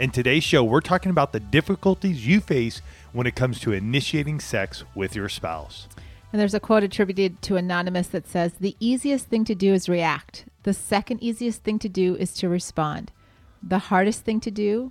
In today's show, we're talking about the difficulties you face when it comes to initiating sex with your spouse. And there's a quote attributed to Anonymous that says, The easiest thing to do is react. The second easiest thing to do is to respond. The hardest thing to do,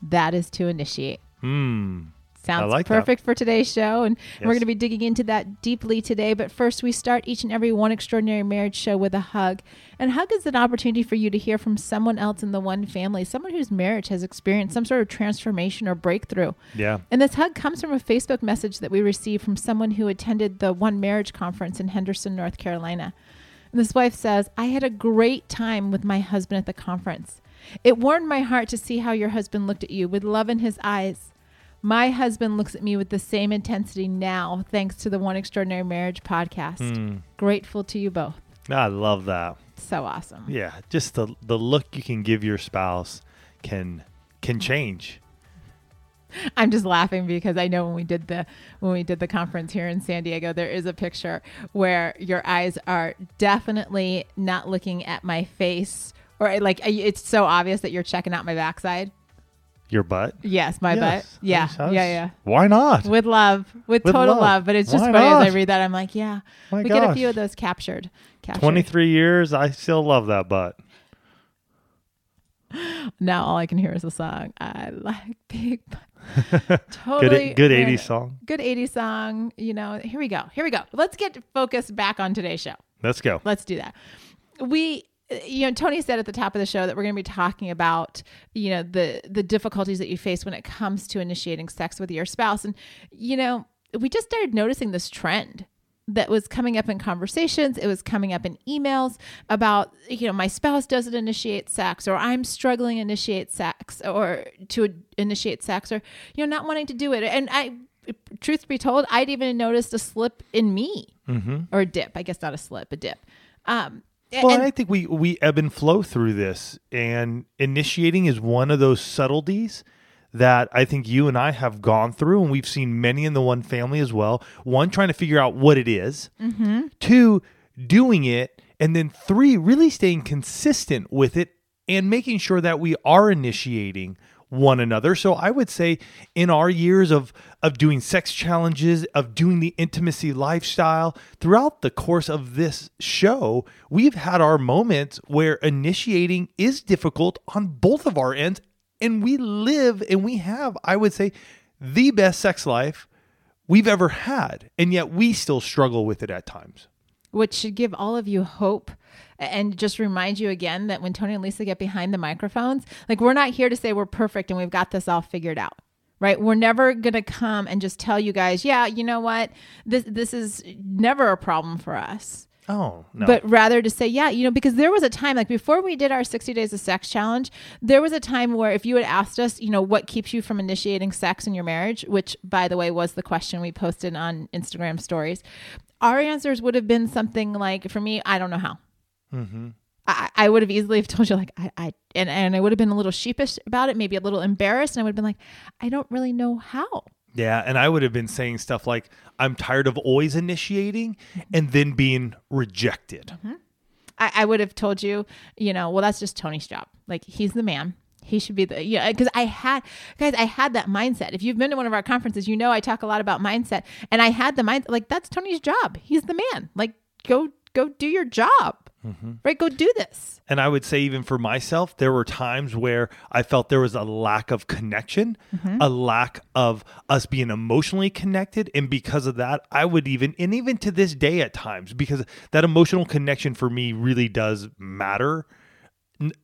that is to initiate. Hmm. Sounds like that. perfect for today's show. And we're going to be digging into that deeply today. But first, we start each and every One Extraordinary Marriage show with a hug. And hug is an opportunity for you to hear from someone else in the one family, someone whose marriage has experienced some sort of transformation or breakthrough. Yeah. And this hug comes from a Facebook message that we received from someone who attended the One Marriage Conference in Henderson, North Carolina. And this wife says, I had a great time with my husband at the conference. It warmed my heart to see how your husband looked at you with love in his eyes. My husband looks at me with the same intensity now, thanks to the One Extraordinary Marriage podcast. Hmm. Grateful to you both. I love that. So awesome. Yeah, just the the look you can give your spouse can can change. I'm just laughing because I know when we did the when we did the conference here in San Diego, there is a picture where your eyes are definitely not looking at my face, or like it's so obvious that you're checking out my backside. Your butt. Yes, my Yes. butt. Yeah, Yes, yes. yeah, yeah. Why not? With love, with, With total love. love. But it's just Why funny as I read that. I'm like, yeah, My we get a gosh. few of those captured. captured. Twenty three years, I still love that butt. Now all I can hear is the song. I like big. butt. totally good good ran- eighties song. good 80s song. You know, here we go. Here we go. Let's get focused back on today's show. Let's go. Let's do that. We you know Tony said at the top of the show that we're going to be talking about you know the the difficulties that you face when it comes to initiating sex with your spouse. And you know we just started noticing this trend that was coming up in conversations. It was coming up in emails about you know my spouse doesn't initiate sex or i'm struggling to initiate sex or to initiate sex or you know not wanting to do it. And i truth be told i'd even noticed a slip in me. Or a dip i guess not a slip a dip. Um Well, and- I think we we ebb and flow through this, and initiating is one of those subtleties that I think you and I have gone through, and we've seen many in the one family as well. One, trying to figure out what it is. Mm-hmm. Two, doing it, and then three, really staying consistent with it and making sure that we are initiating one another. So I would say in our years of of doing sex challenges, of doing the intimacy lifestyle, throughout the course of this show, we've had our moments where initiating is difficult on both of our ends and we live and we have, I would say, the best sex life we've ever had. And yet we still struggle with it at times. which should give all of you hope and just remind you again that when Tony and Lisa get behind the microphones, like we're not here to say we're perfect and we've got this all figured out. Right? We're never going to come and just tell you guys, yeah, you know what? This this is never a problem for us. Oh, no. But rather to say, yeah, you know, because there was a time like before we did our 60 days of sex challenge, there was a time where if you had asked us, you know, what keeps you from initiating sex in your marriage, which by the way was the question we posted on Instagram stories, our answers would have been something like, for me, I don't know how. Mm-hmm. I, I would have easily have told you like I, I and, and I would have been a little sheepish about it, maybe a little embarrassed, and I would have been like, I don't really know how. Yeah, and I would have been saying stuff like, I'm tired of always initiating and then being rejected. Mm-hmm. I, I would have told you, you know, well, that's just Tony's job. Like he's the man. He should be the yeah. Because I had guys, I had that mindset. If you've been to one of our conferences, you know I talk a lot about mindset, and I had the mind like that's Tony's job. He's the man. Like go go do your job, Mm-hmm. right? Go do this. And I would say, even for myself, there were times where I felt there was a lack of connection, mm-hmm. a lack of us being emotionally connected. And because of that, I would even, and even to this day at times, because that emotional connection for me really does matter.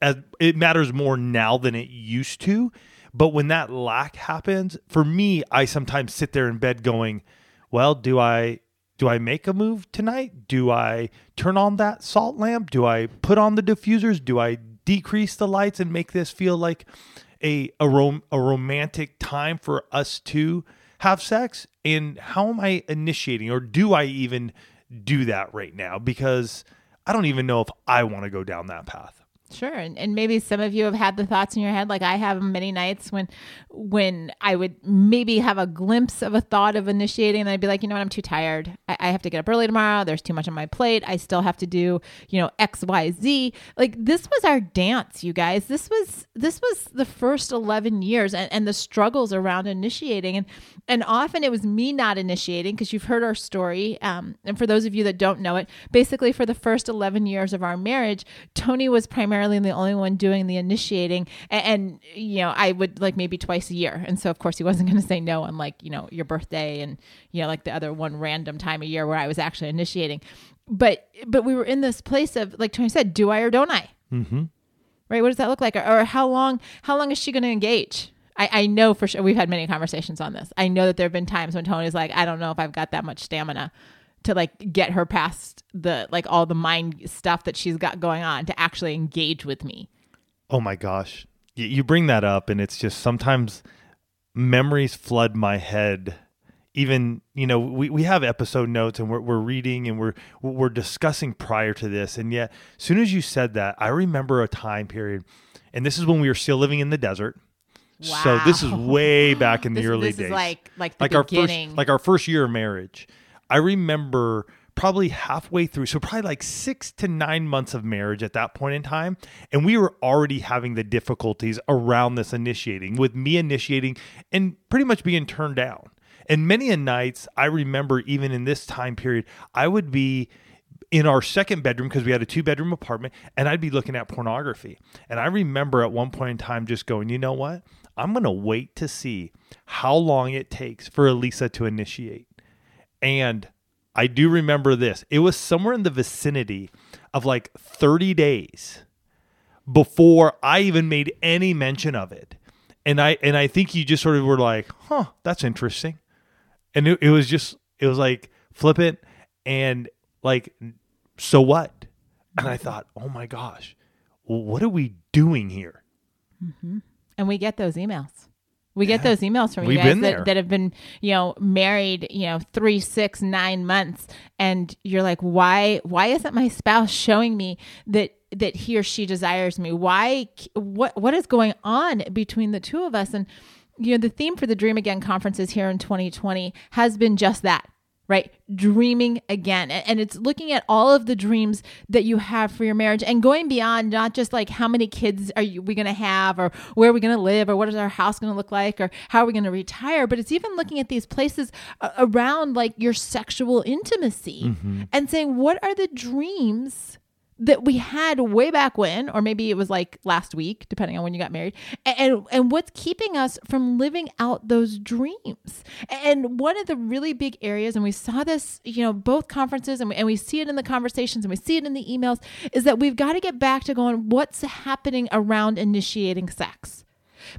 As it matters more now than it used to. But when that lack happens, for me, I sometimes sit there in bed going, well, do I do I make a move tonight? Do I turn on that salt lamp? Do I put on the diffusers? Do I decrease the lights and make this feel like a a, rom- a romantic time for us to have sex? And how am I initiating, or do I even do that right now? Because I don't even know if I want to go down that path. Sure, and, and maybe some of you have had the thoughts in your head, like I have many nights when, when I would maybe have a glimpse of a thought of initiating, and I'd be like, you know what, I'm too tired. I, I have to get up early tomorrow. There's too much on my plate. I still have to do, you know, X, Y, Z. Like this was our dance, you guys. This was this was the first 11 years, and, and the struggles around initiating, and and often it was me not initiating because you've heard our story. Um, and for those of you that don't know it, basically for the first 11 years of our marriage, Tony was primarily primarily the only one doing the initiating. And, and, you know, I would like maybe twice a year. And so, of course, he wasn't going to say no on like, you know, your birthday and, you know, like the other one random time a year where I was actually initiating. But, but we were in this place of, like Tony said, do I or don't I? Mm-hmm. Right. What does that look like? Or, or how long, how long is she going to engage? I, I know for sure we've had many conversations on this. I know that there have been times when Tony's like, I don't know if I've got that much stamina to like get her past the like all the mind stuff that she's got going on to actually engage with me. Oh my gosh. You, you bring that up and it's just sometimes memories flood my head. Even, you know, we, we have episode notes and we're, we're reading and we're we're discussing prior to this. And yet, as soon as you said that, I remember a time period, and this is when we were still living in the desert. Wow. So this is way back in the This- early this is days. like like the like our beginning. first like our first year of marriage. I remember probably halfway through, so probably like six to nine months of marriage at that point in time, and we were already having the difficulties around this initiating, with me initiating and pretty much being turned down. And many a nights, I remember even in this time period, I would be in our second bedroom because we had a two bedroom apartment and I'd be looking at pornography. And I remember at one point in time just going, you know what? I'm going to wait to see how long it takes for Alisa to initiate. And I do remember this. It was somewhere in the vicinity of like 30 days before I even made any mention of it. And I and I think you just sort of were like, "Huh, that's interesting." And it, it was just it was like flippant and like so what? And I thought, "Oh my gosh. What are we doing here?" Mm-hmm. and we get those emails. We get those emails from you We've guys that, that have been, you know, married, you know, three, six, nine months, and you're like, why, why isn't my spouse showing me that that he or she desires me? Why, what, what is going on between the two of us? And you know, the theme for the Dream Again conferences here in 2020 has been just that right? Dreaming again. And it's looking at all of the dreams that you have for your marriage and going beyond not just like how many kids are you, we going to have or where are we going to live or what is our house going to look like or how are we going to retire, but it's even looking at these places around like your sexual intimacy mm-hmm. and saying, what are the dreams that we had way back when, or maybe it was like last week, depending on when you got married, and and what's keeping us from living out those dreams. And one of the really big areas, and we saw this, you know, both conferences, and we, and we see it in the conversations, and we see it in the emails, is that we've got to get back to going, what's happening around initiating sex?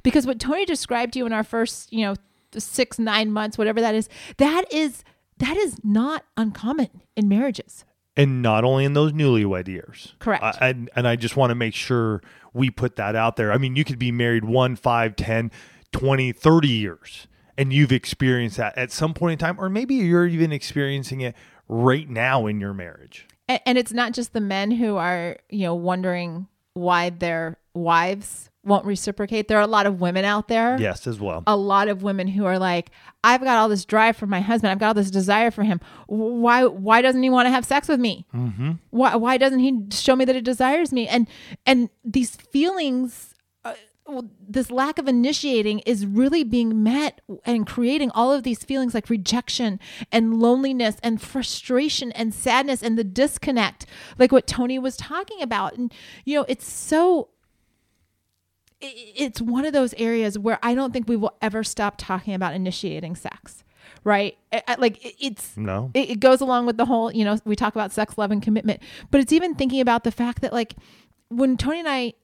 Because what Tony described to you in our first, you know, six nine months, whatever that is, that is that is not uncommon in marriages. And not only in those newlywed years. Correct. I, and, and I just want to make sure we put that out there. I mean, you could be married one, five, 10, 20, 30 years, and you've experienced that at some point in time, or maybe you're even experiencing it right now in your marriage. and, and it's not just the men who are you know wondering why their wives won't reciprocate there are a lot of women out there Yes, as well. a lot of women who are like i've got all this drive for my husband i've got all this desire for him why why doesn't he want to have sex with me mm-hmm. why, why doesn't he show me that he desires me and and these feelings uh, well, this lack of initiating is really being met and creating all of these feelings like rejection and loneliness and frustration and sadness and the disconnect, like what Tony was talking about. And, you know, it's so it's one of those areas where I don't think we will ever stop talking about initiating sex, right? Like it's No. it, it goes along with the whole, you know, we talk about sex, love, and commitment, but it's even thinking about the fact that like when Tony and I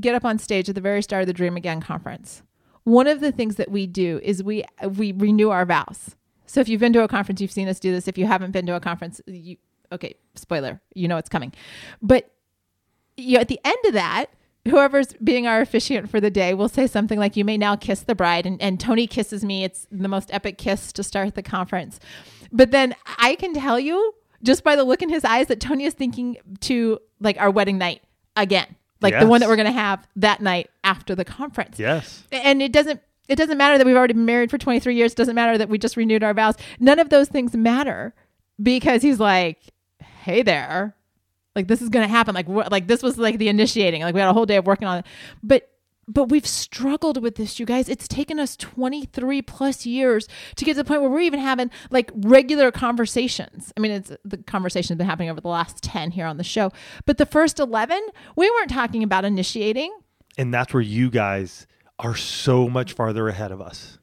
get up on stage at the very start of the Dream Again conference, one of the things that we do is we we renew our vows. So if you've been to a conference, you've seen us do this. If you haven't been to a conference, you okay, spoiler, you know it's coming. But you know, at the end of that, whoever's being our officiant for the day will say something like, You may now kiss the bride. And, and Tony kisses me. It's the most epic kiss to start the conference. But then I can tell you just by the look in his eyes that Tony is thinking to like our wedding night again, like the one that we're going to have that night after the conference. Yes. And it doesn't it doesn't matter that we've already been married for 23 years. It doesn't matter that we just renewed our vows. None of those things matter because he's like, "Hey there." Like this is going to happen. Like what like this was like the initiating. Like we had a whole day of working on it. But but we've struggled with this, you guys. It's taken us 23 plus years to get to the point where we're even having like regular conversations. I mean, it's the conversation's been happening over the last 10 here on the show. But the first 11, we weren't talking about initiating. And that's where you guys are so much farther ahead of us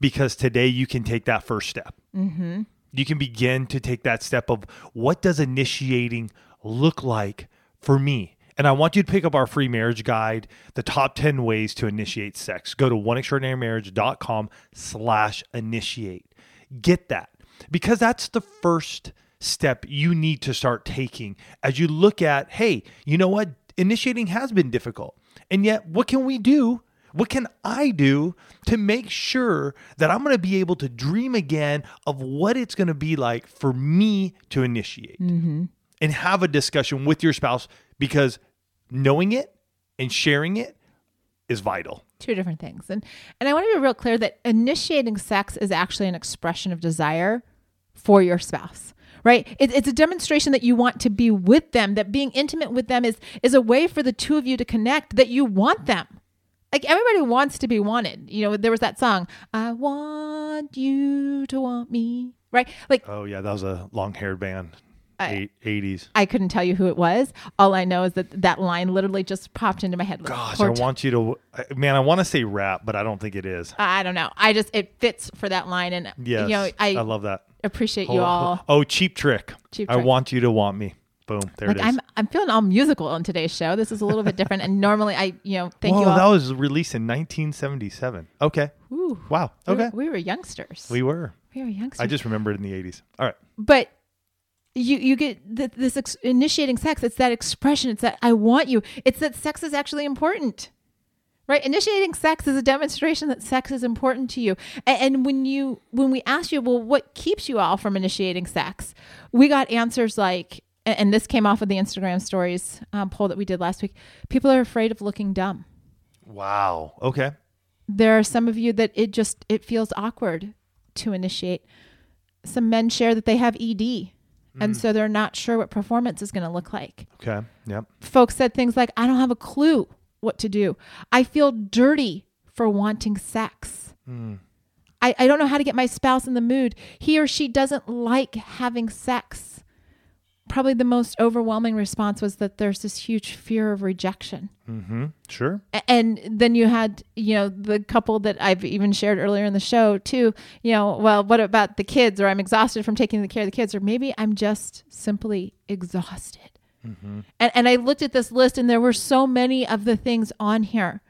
because today you can take that first step. Mm-hmm. You can begin to take that step of what does initiating look like for me? And I want you to pick up our free marriage guide, the top 10 ways to initiate sex. Go to oneextraordinarymarriage.com slash initiate. Get that because that's the first step you need to start taking as you look at, hey, you know what? Initiating has been difficult. And yet, what can we do? What can I do to make sure that I'm going to be able to dream again of what it's going to be like for me to initiate mm-hmm. And have a discussion with your spouse because knowing it and sharing it is vital. two different things. And and i want to be real clear that initiating sex is actually an expression of desire for your spouse right? It, it's a demonstration that you want to be with them that being intimate with them is is a way for the two of you to connect that you want them. Like everybody wants to be wanted. You know there was that song i want you to want me right? Like Oh, yeah, that was a long haired band, I- 80s. i couldn't tell you who it was all i know is that that line literally just popped into my head like, Gosh, I want you to, man, I want to say rap, but I don't think it is. I don't know. I just it fits for that line, and Yes, you know I, I love that. appreciate Oh, you all. Oh, cheap trick. Cheap I want you to want me. Boom. There Like it is. I'm I'm feeling all musical on today's show. This is a little bit different, and normally I you know thank Whoa, you all. that was released in 1977. Okay. Ooh, Wow. we were- Okay. we were youngsters. We were. we were youngsters. I just remembered in the 80s. All right. but you you get th- this ex- initiating sex. It's that expression. It's that I want you. It's that sex is actually important. Right, initiating sex is a demonstration that sex is important to you. A- And, when you when we ask you, well, what keeps you all from initiating sex? We got answers like, a- and this came off of the Instagram stories um, poll that we did last week. People are afraid of looking dumb. Wow. Okay. There are some of you that it just it feels awkward to initiate. Some men share that they have ED, and mm. so they're not sure what performance is going to look like. Okay. Yep. Folks said things like, "I don't have a clue what to do. I feel dirty for wanting sex. Mm. I, I don't know how to get my spouse in the mood. He or she doesn't like having sex." Probably the most overwhelming response was that there's this huge fear of rejection. Mm-hmm. Sure. And then you had you know the couple that i've even shared earlier in the show too you know well what about the kids or i'm exhausted from taking the care of the kids or maybe i'm just simply exhausted and, and i looked at this list and there were so many of the things on here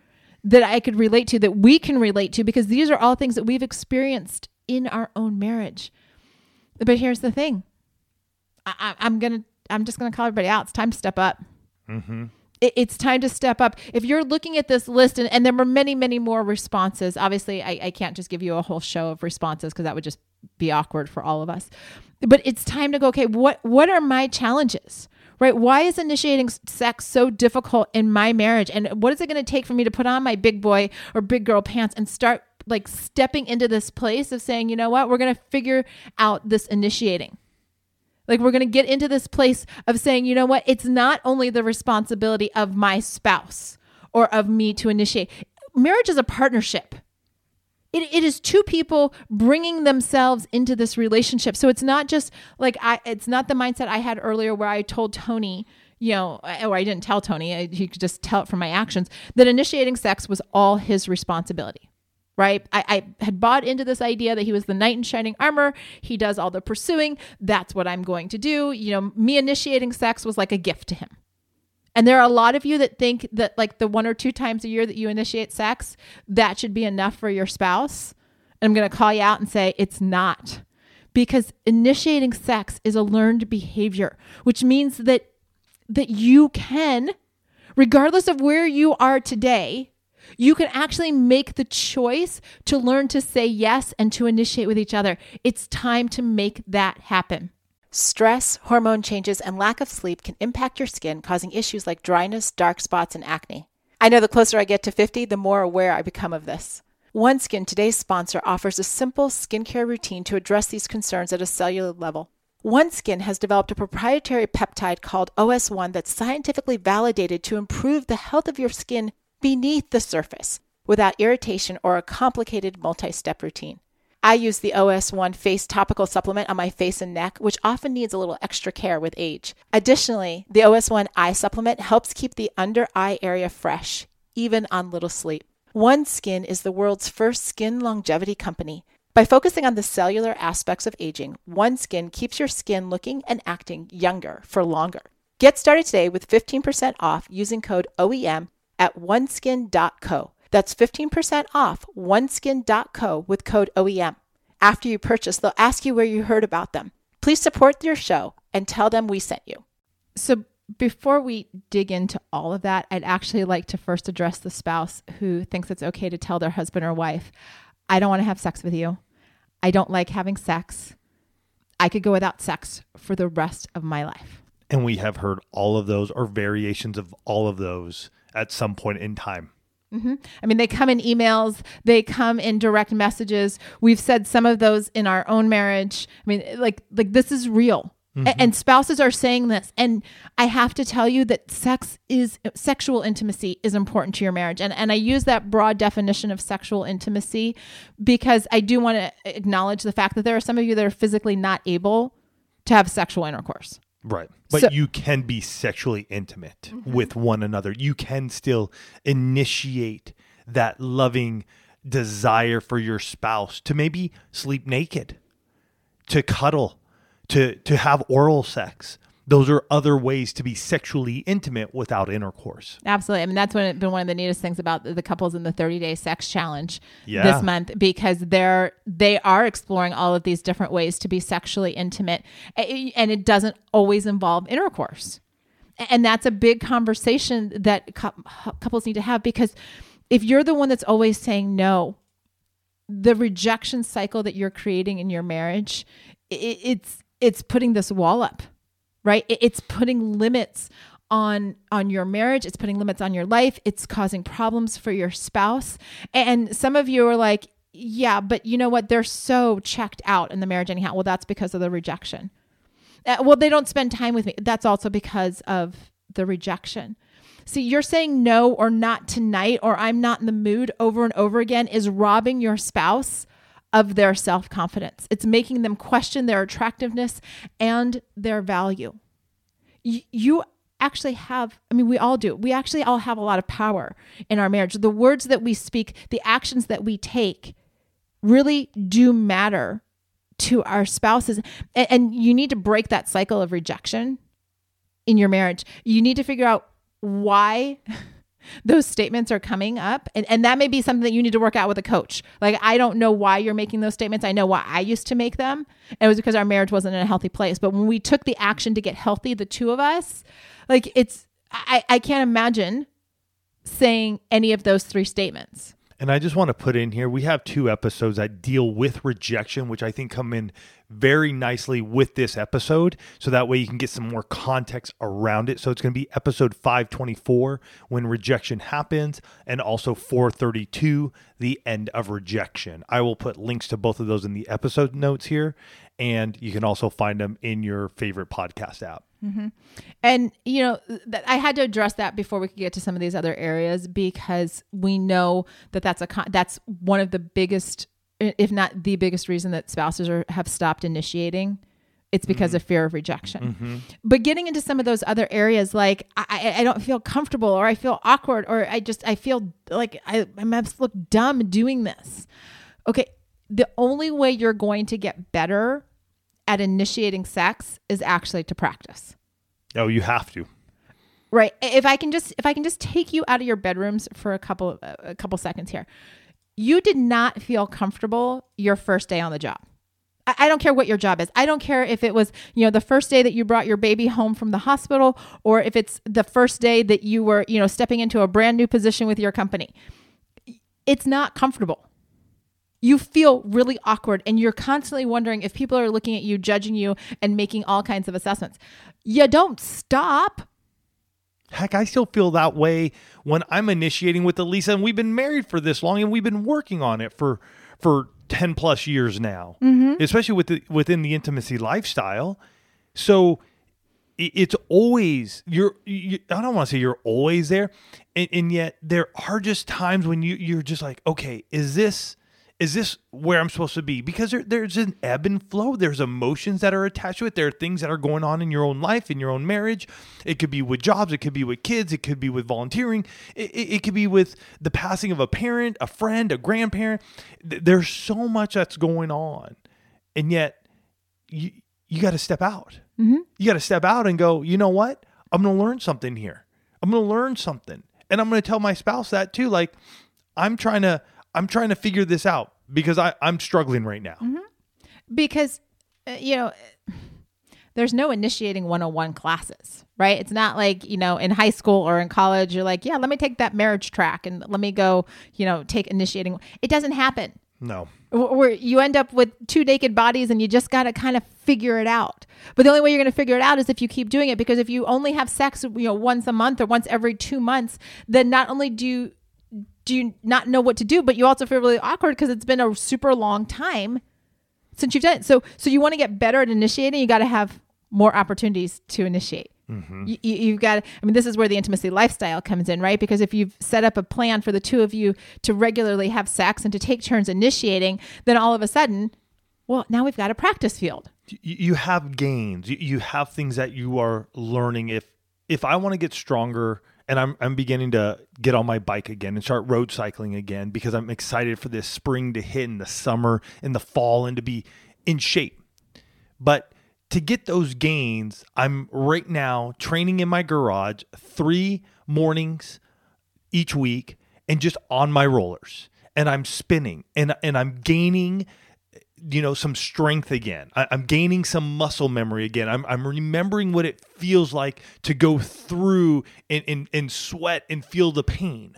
that i could relate to that we can relate to because these are all things that we've experienced in our own marriage but here's the thing I, i'm gonna i'm just gonna call everybody out it's time to step up mm-hmm. it, it's time to step up. If you're looking at this list, and, and there were many, many more responses, obviously, I, I can't just give you a whole show of responses because that would just be awkward for all of us. But it's time to go, okay, what, what are my challenges? Right? Why is initiating sex so difficult in my marriage? And what is it going to take for me to put on my big boy or big girl pants and start like stepping into this place of saying, you know what, we're going to figure out this initiating? Like we're going to get into this place of saying, you know what? It's not only the responsibility of my spouse or of me to initiate. Marriage is a partnership. It, it is two people bringing themselves into this relationship. So it's not just like I, it's not the mindset I had earlier where I told Tony, you know, or I didn't tell Tony, I, he could just tell it from my actions that initiating sex was all his responsibility right? I, I had bought into this idea that he was the knight in shining armor. He does all the pursuing. That's what I'm going to do. You know, me initiating sex was like a gift to him. And there are a lot of you that think that like the one or two times a year that you initiate sex, that should be enough for your spouse. And I'm going to call you out and say it's not. Because initiating sex is a learned behavior, which means that that you can regardless of where you are today, you can actually make the choice to learn to say yes and to initiate with each other. It's time to make that happen. Stress, hormone changes, and lack of sleep can impact your skin, causing issues like dryness, dark spots, and acne. I know the closer I get to 50, the more aware I become of this. OneSkin, today's sponsor, offers a simple skincare routine to address these concerns at a cellular level. OneSkin has developed a proprietary peptide called OS1 that's scientifically validated to improve the health of your skin beneath the surface without irritation or a complicated multi step routine. I use the OS1 face topical supplement on my face and neck, which often needs a little extra care with age. Additionally, the OS1 eye supplement helps keep the under eye area fresh, even on little sleep. OneSkin is the world's first skin longevity company. By focusing on the cellular aspects of aging, OneSkin keeps your skin looking and acting younger for longer. Get started today with 15% off using code OEM at oneskin.co. That's 15% off oneskin.co with code OEM. After you purchase, they'll ask you where you heard about them. Please support your show and tell them we sent you. So, before we dig into all of that, I'd actually like to first address the spouse who thinks it's okay to tell their husband or wife, I don't want to have sex with you. I don't like having sex. I could go without sex for the rest of my life. And we have heard all of those or variations of all of those at some point in time. Mm-hmm. I mean, they come in emails, they come in direct messages. We've said some of those in our own marriage. I mean, like, like this is real. Mm-hmm. A- and spouses are saying this. And I have to tell you that sex is sexual intimacy is important to your marriage. And, and I use that broad definition of sexual intimacy because I do want to acknowledge the fact that there are some of you that are physically not able to have sexual intercourse. Right. But so, you can be sexually intimate mm-hmm. with one another. You can still initiate that loving desire for your spouse to maybe sleep naked, to cuddle, to to have oral sex, those are other ways to be sexually intimate without intercourse. Absolutely. I mean, that's been one of the neatest things about the couples in the 30 day sex challenge yeah. this month because they're, they are exploring all of these different ways to be sexually intimate and it doesn't always involve intercourse. And that's a big conversation that couples need to have because if you're the one that's always saying no, the rejection cycle that you're creating in your marriage, it's, it's putting this wall up right? It's putting limits on on your marriage. It's putting limits on your life. It's causing problems for your spouse. And some of you are like yeah but you know what? They're so checked out in the marriage anyhow. Well that's because of the rejection. Uh, well they don't spend time with me. That's also because of the rejection. See you're saying no or not tonight or i'm not in the mood over and over again is robbing your spouse of their self confidence. It's making them question their attractiveness and their value. Y- you actually have, I mean, we all do. We actually all have a lot of power in our marriage. The words that we speak, the actions that we take really do matter to our spouses. And, and you need to break that cycle of rejection in your marriage. You need to figure out why. those statements are coming up and, and that may be something that you need to work out with a coach. Like i don't know why you're making those statements. I know why i used to make them. And it was because our marriage wasn't in a healthy place. But when we took the action to get healthy the two of us like it's i, I can't imagine saying any of those three statements and I just want to put in here we have two episodes that deal with rejection, which I think come in very nicely with this episode. So that way you can get some more context around it. So it's going to be episode 524 when rejection happens, and also 432, the end of rejection. I will put links to both of those in the episode notes here. And you can also find them in your favorite podcast app. Mm-hmm. And you know, th- I had to address that before we could get to some of these other areas because we know that that's a con- that's one of the biggest, if not the biggest reason that spouses are have stopped initiating. It's because mm-hmm. of fear of rejection. Mm-hmm. But getting into some of those other areas, like I, I don't feel comfortable, or I feel awkward, or I just I feel like I, I'm look dumb doing this. Okay, the only way you're going to get better at initiating sex is actually to practice. Oh, you have to. Right. If I can just if I can just take you out of your bedrooms for a couple a couple seconds here. You did not feel comfortable your first day on the job. I I don't care what your job is. I don't care if it was, you know, the first day that you brought your baby home from the hospital or if it's the first day that you were, you know, stepping into a brand new position with your company. It's not comfortable. You feel really awkward and you're constantly wondering if people are looking at you, judging you, and making all kinds of assessments. You don't stop. Heck, I still feel that way when I'm initiating with Alisa, and we've been married for this long, and we've been working on it for for ten plus years now, mm-hmm. especially with the, within the intimacy lifestyle. So it's always you're. You, I don't want to say you're always there, and, and yet there are just times when you you're just like, okay, is this is this where I'm supposed to be? Because there, there's an ebb and flow. There's emotions that are attached to it. There are things that are going on in your own life, in your own marriage. It could be with jobs. It could be with kids. It could be with volunteering. It, it, it could be with the passing of a parent, a friend, a grandparent. There's so much that's going on, and yet you you got to step out. Mm-hmm. You got to step out and go. You know what? I'm going to learn something here. I'm going to learn something, and I'm going to tell my spouse that too. Like I'm trying to I'm trying to figure this out because I I'm struggling right now. because uh, you know there's no initiating 101 classes right? It's not like you know in high school or in college you're like yeah let me take that marriage track and let me go you know take initiating. It doesn't happen. No. Where you end up with two naked bodies and you just got to kind of figure it out. But the only way you're going to figure it out is if you keep doing it because if you only have sex you know once a month or once every two months then not only do you do you not know what to do but you also feel really awkward because it's been a super long time since you've done it. So so you want to get better at initiating, you got to have more opportunities to initiate. Mm-hmm. You, you, you've got. I mean, this is where the intimacy lifestyle comes in, right? Because if you've set up a plan for the two of you to regularly have sex and to take turns initiating, then all of a sudden, well, now we've got a practice field. you, have gains you, you have things that you are learning if if i want to get stronger and I'm, I'm beginning to get on my bike again and start road cycling again because i'm excited for this spring to hit in the summer and the fall and to be in shape. But to get those gains i'm right now training in my garage three mornings each week and just on my rollers. And I'm spinning and and I'm gaining you know some strength again. I, i'm gaining some muscle memory again. I'm, I'm remembering what it feels like to go through and, and, and sweat and feel the pain.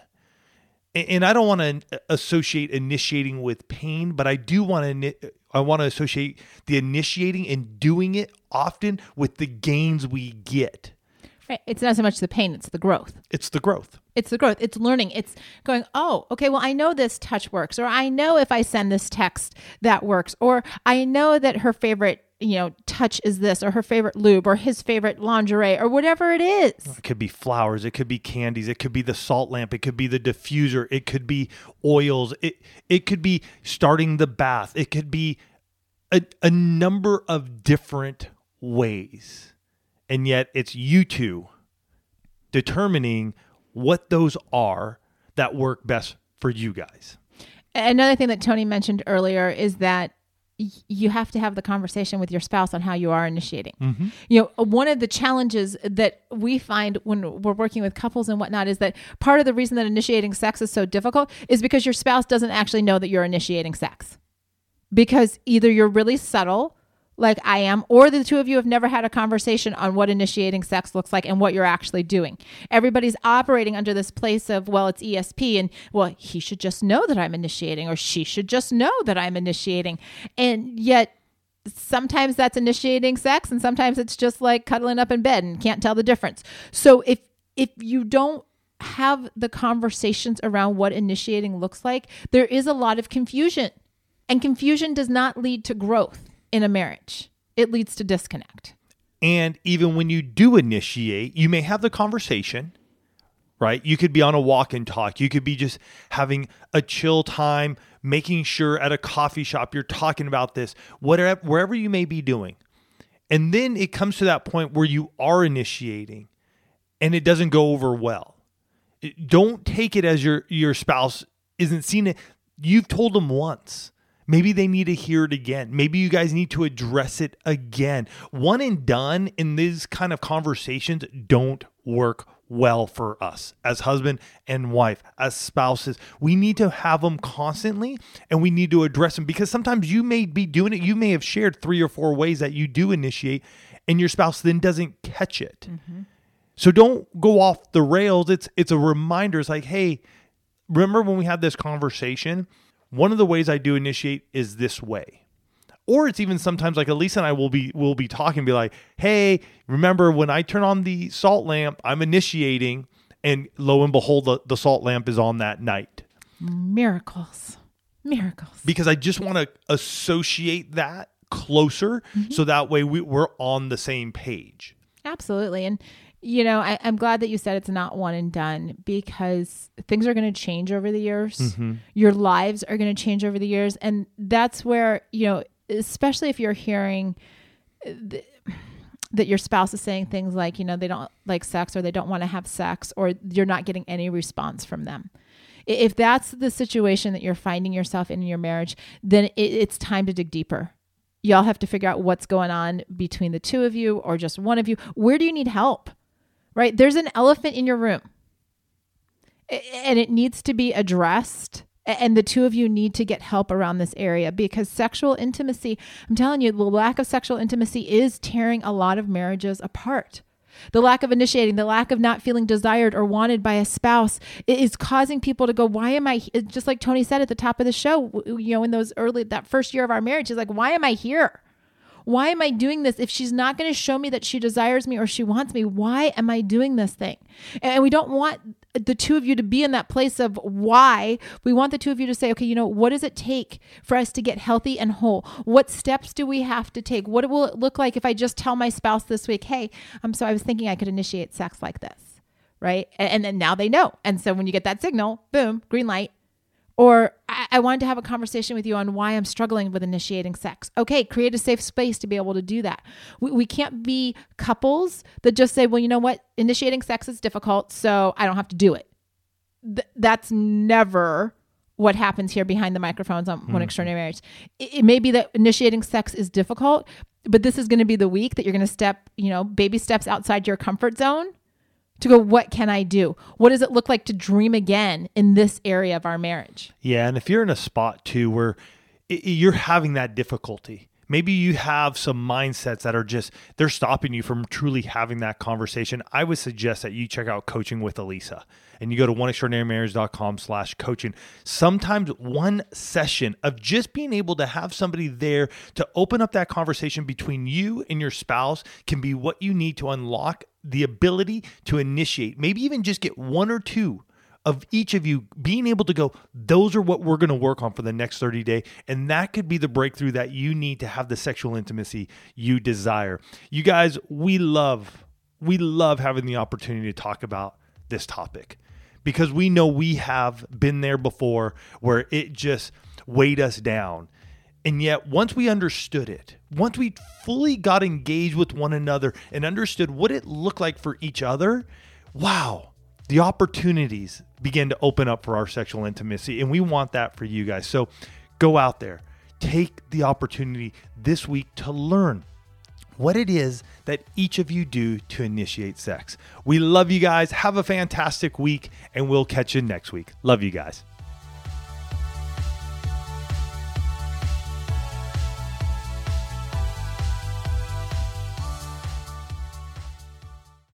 And, and i don't want to associate initiating with pain but i do want to i want to associate the initiating and doing it often with the gains we get? It's not so much the pain; it's the growth. it's the growth It's the growth. It's learning. It's going, oh, okay, well, I know this touch works, or I know if I send this text that works, or I know that her favorite, you know, touch is this, or her favorite lube, or his favorite lingerie, or whatever it is. It could be flowers, it could be candies, it could be the salt lamp, it could be the diffuser, it could be oils, it it could be starting the bath, it could be a, a number of different ways. And yet it's you two determining what those are that work best for you guys. Another thing that Tony mentioned earlier is that you have to have the conversation with your spouse on how you are initiating. Mm-hmm. You know, uh, one of the challenges that we find when we're working with couples and whatnot is that part of the reason that initiating sex is so difficult is because your spouse doesn't actually know that you're initiating sex. Because either you're really subtle, like I am, or the two of you have never had a conversation on what initiating sex looks like and what you're actually doing. Everybody's operating under this place of, well, it's ESP, and well, he should just know that I'm initiating, or she should just know that I'm initiating. And yet, sometimes that's initiating sex, and sometimes it's just like cuddling up in bed and can't tell the difference. So if if you don't have the conversations around what initiating looks like, there is a lot of confusion. And confusion does not lead to growth in a marriage. It leads to disconnect. And even when you do initiate, you may have the conversation, right? You could be on a walk and talk. You could be just having a chill time, making sure at a coffee shop you're talking about this, whatever wherever you may be doing. And then it comes to that point where you are initiating and it doesn't go over well. Don't take it as your your spouse isn't seeing it. You've told them once. Maybe they need to hear it again. Maybe you guys need to address it again. One and done in these kind of conversations don't work well for us as husband and wife, as spouses. We need to have them constantly and we need to address them because sometimes you may be doing it. You may have shared three or four ways that you do initiate and your spouse then doesn't catch it. Mm-hmm. So don't go off the rails. It's it's a reminder. It's like, hey, remember when we had this conversation? One of the ways I do initiate is this way or it's even sometimes like Alisa and I will be will be talking, be like, "Hey, remember when I turn on the salt lamp, I'm initiating." And lo and behold, the, the salt lamp is on that night. Miracles, miracles. Because I just want to associate that closer, mm-hmm. so that way we, we're on the same page. Absolutely, and you know, I, am glad that you said it's not one and done because things are going to change over the years. Mm-hmm. Your lives are going to change over the years. And that's where, you know, especially if you're hearing th- that your spouse is saying things like, you know, they don't like sex or they don't want to have sex or you're not getting any response from them. If that's the situation that you're finding yourself in your marriage, then it, it's time to dig deeper. Y'all have to figure out what's going on between the two of you or just one of you. Where do you need help? Right? There's an elephant in your room and it needs to be addressed and the two of you need to get help around this area because sexual intimacy, I'm telling you, the lack of sexual intimacy is tearing a lot of marriages apart. The lack of initiating, the lack of not feeling desired or wanted by a spouse is causing people to go, Why am I, just like Tony said at the top of the show, you know, in those early, that first year of our marriage, he's like, Why am I here? Why am I doing this? If she's not going to show me that she desires me or she wants me, why am I doing this thing? And we don't want the two of you to be in that place of why. We want the two of you to say, okay, you know, what does it take for us to get healthy and whole? What steps do we have to take? What will it look like if I just tell my spouse this week, hey, I'm so I was thinking I could initiate sex like this, right? And then now they know. And so when you get that signal, boom, green light. Or I, I wanted to have a conversation with you on why I'm struggling with initiating sex. Okay, create a safe space to be able to do that. We, we can't be couples that just say, well, you know what? Initiating sex is difficult, so I don't have to do it. Th- that's never what happens here behind the microphones on mm-hmm. One Extraordinary Marriage. It, it may be that initiating sex is difficult, but this is going to be the week that you're going to step, you know, baby steps outside your comfort zone to go, what can I do? What does it look like to dream again in this area of our marriage? Yeah. And if you're in a spot too where you're having that difficulty, maybe you have some mindsets that are just they're stopping you from truly having that conversation. I would suggest that you check out coaching with elisa. And you go to oneextraordinarymarriage.com slash coaching. Sometimes one session of just being able to have somebody there to open up that conversation between you and your spouse can be what you need to unlock the ability to initiate, maybe even just get one or two of each of you being able to go, those are what we're going to work on for the next 30 day. And that could be the breakthrough that you need to have the sexual intimacy you desire. You guys, we love, we love having the opportunity to talk about this topic because we know we have been there before where it just weighed us down and yet, once we understood it, once we fully got engaged with one another and understood what it looked like for each other, wow, the opportunities begin to open up for our sexual intimacy. And we want that for you guys. So go out there, take the opportunity this week to learn what it is that each of you do to initiate sex. We love you guys. Have a fantastic week, and we'll catch you next week. Love you guys.